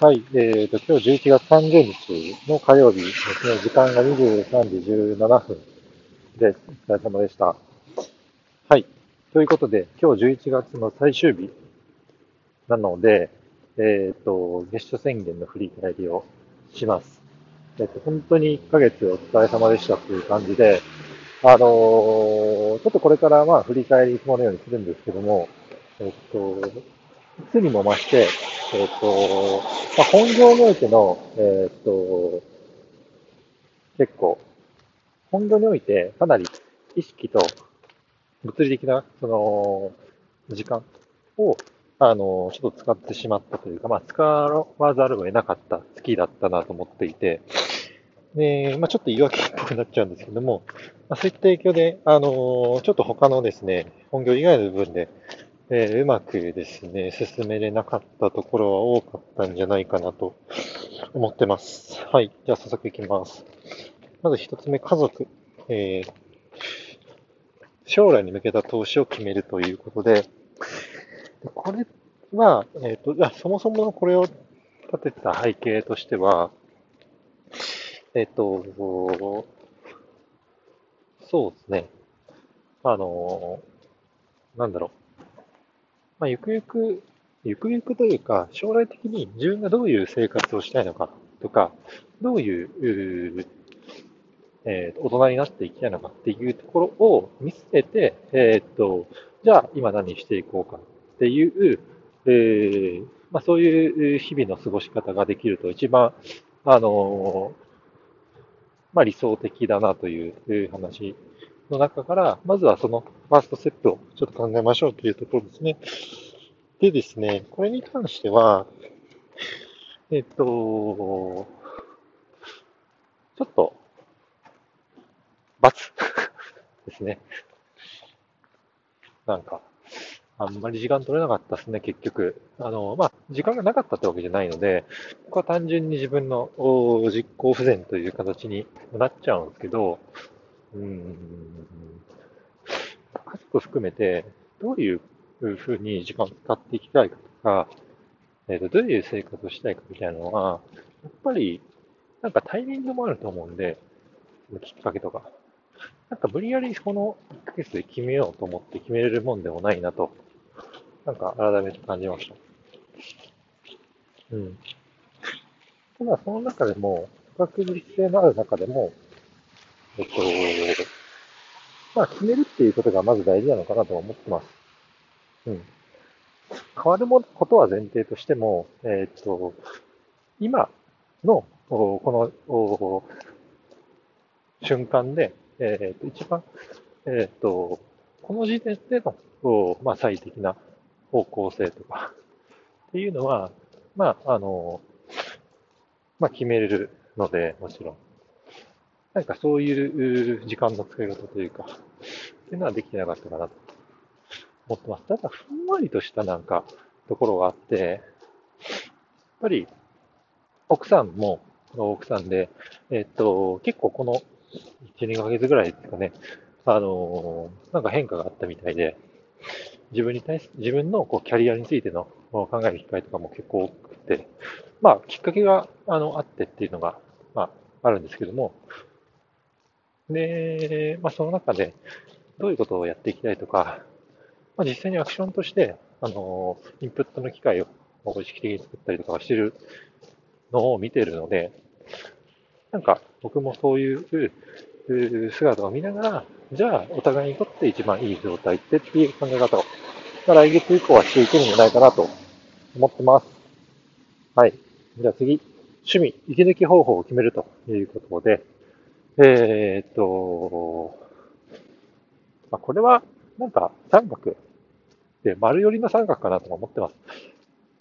はい、えーと、今日11月30日の火曜日ですね、時間が23時17分です。お疲れ様でした。はい、ということで、今日11月の最終日なので、えっ、ー、と、月初宣言の振り返りをします。えっ、ー、と、本当に1ヶ月お疲れ様でしたという感じで、あの、ちょっとこれからまあ振り返りものようにするんですけども、えっと、つにも増して、えっと、まあ、本業においての、えっと、結構、本業においてかなり意識と物理的な、その、時間を、あの、ちょっと使ってしまったというか、まあ、使わざるを得なかった月だったなと思っていて、で、まあ、ちょっと言い訳っぽくなっちゃうんですけども、まあ、そういった影響で、あのちょっと他のですね、本業以外の部分で、えー、うまくですね、進めれなかったところは多かったんじゃないかなと思ってます。はい。じゃあ早速いきます。まず一つ目、家族。えー、将来に向けた投資を決めるということで、これは、えっ、ー、と、そもそものこれを立てた背景としては、えっと、そうですね。あの、なんだろう。まあ、ゆくゆく、ゆくゆくというか、将来的に自分がどういう生活をしたいのかとか、どういう、えー、大人になっていきたいのかっていうところを見据えて、えっ、と、じゃあ今何していこうかっていう、えー、まあ、そういう日々の過ごし方ができると一番、あのまあ、理想的だなという話の中から、まずはそのファーストステップをちょっと考えましょうというところですね。でですね、これに関しては、えっと、ちょっと、× ですね。なんか、あんまり時間取れなかったですね、結局。あの、まあ、時間がなかったってわけじゃないので、ここは単純に自分の実行不全という形になっちゃうんですけど、うん、家族含めて、どういうふうに時間を使っていきたいかとか、えっ、ー、と、どういう生活をしたいかみたいなのは、やっぱり、なんかタイミングもあると思うんで、きっかけとか。なんか無理やりこの1ヶ月で決めようと思って決めれるもんでもないなとなんか改めて感じました。うん。ただ、その中でも、不確実性のある中でも、えっと、まあ、決めるっていうことがまず大事なのかなと思ってます。うん。変わることは前提としても、えっと、今の、この、瞬間で、えっと、一番、えっと、この時点での、まあ、最適な方向性とかっていうのは、まあ、あの、まあ、決めれるので、もちろん。なんかそういう時間の使い方というか、っていうのはできてなかったかなと思ってます。ただ、ふんわりとしたなんか、ところがあって、やっぱり、奥さんも、奥さんで、えっと、結構この1、2ヶ月ぐらいですかね、あの、なんか変化があったみたいで、自分に対す、自分のこうキャリアについての考える機会とかも結構多くて、まあ、きっかけが、あの、あってっていうのが、まあ、あるんですけども、で、まあ、その中で、どういうことをやっていきたいとか、まあ、実際にアクションとして、あの、インプットの機会を意識的に作ったりとかしてるのを見てるので、なんか僕もそういう姿を見ながら、じゃあお互いにとって一番いい状態ってっていう考え方をまあ、来月以降はしていけるんじゃないかなと思ってます。はい。じゃあ次、趣味、息抜き方法を決めるということで、えー、っと、まあ、これは、なんか三角で丸寄りの三角かなと思ってます。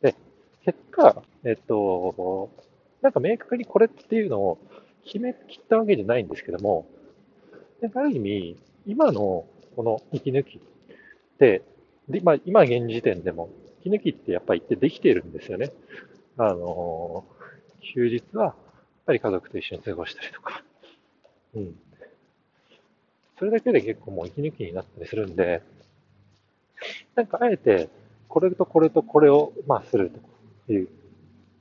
で、結果、えっと、なんか明確にこれっていうのを決め切ったわけじゃないんですけども、ある意味、今のこの息抜きって、で、まあ、今現時点でも、息抜きってやっぱりってできているんですよね。あの、休日は、やっぱり家族と一緒に過ごしたりとか。うん。それだけで結構もう息抜きになったりするんで、なんかあえて、これとこれとこれを、まあ、するという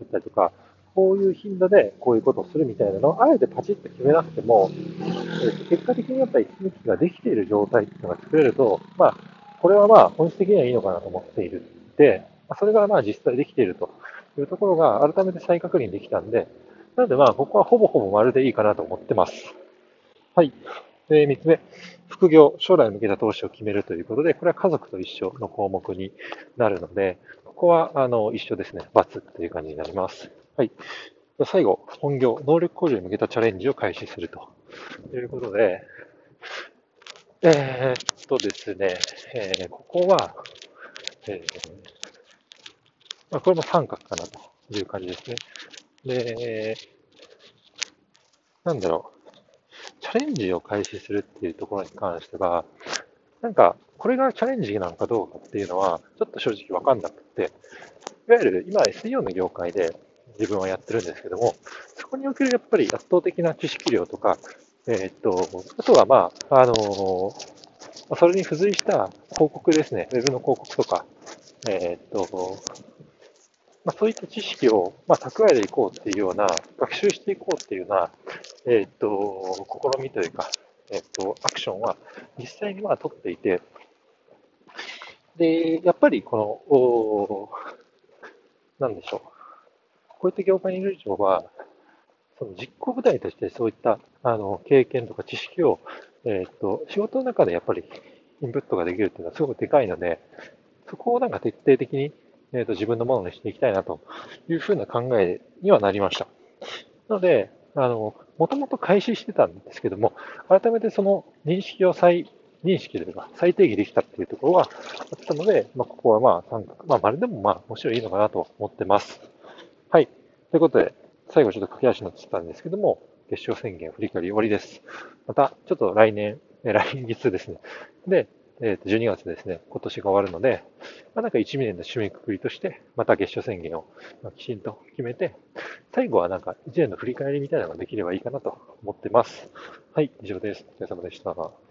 だったりとか、こういう頻度でこういうことをするみたいなのを、あえてパチッと決めなくても、えー、結果的にやっぱり息抜きができている状態っていうのが作れると、まあ、これはまあ本質的にはいいのかなと思っている。で、それがまあ実際できているというところが改めて再確認できたんで、なのでまあ、ここはほぼほぼ丸でいいかなと思ってます。はい。で、三つ目、副業、将来向けた投資を決めるということで、これは家族と一緒の項目になるので、ここは、あの、一緒ですね。×という感じになります。はい。最後、本業、能力向上に向けたチャレンジを開始するということで、えー、っとですね、えー、ここは、えー、まあ、これも三角かなという感じですね。で、なんだろう、チャレンジを開始するっていうところに関しては、なんか、これがチャレンジなのかどうかっていうのは、ちょっと正直わかんなくて、いわゆる今 SEO の業界で自分はやってるんですけども、そこにおけるやっぱり圧倒的な知識量とか、えー、っと、あとはまあ、あのー、それに付随した広告ですね、ウェブの広告とか、えー、っと、まあ、そういった知識を、まあ、蓄えていこうっていうような、学習していこうっていうような、えっ、と、試みというか、えっ、と、アクションは実際にまあ取っていて、で、やっぱりこの、おなんでしょう。こういった業界にいる以上は、その実行部隊としてそういったあの経験とか知識を、えっ、と、仕事の中でやっぱりインプットができるっていうのはすごくでかいので、そこをなんか徹底的にえーと、自分のものにしていきたいなというふうな考えにはなりました。なので、あの、もともと開始してたんですけども、改めてその認識を再認識というか、再定義できたっていうところがあったので、まあ、ここはまあ三角、まあ、丸でもまあ、面白いのかなと思ってます。はい。ということで、最後ちょっと駆け足になってたんですけども、月賞宣言振り返り終わりです。また、ちょっと来年、え来月ですね。で、え、ー、と、12月ですね、今年が終わるので、まあ、なんか1年の締めくくりとして、また月初宣言をきちんと決めて、最後はなんか一年の振り返りみたいなのができればいいかなと思ってます。はい、以上です。お疲れ様でした。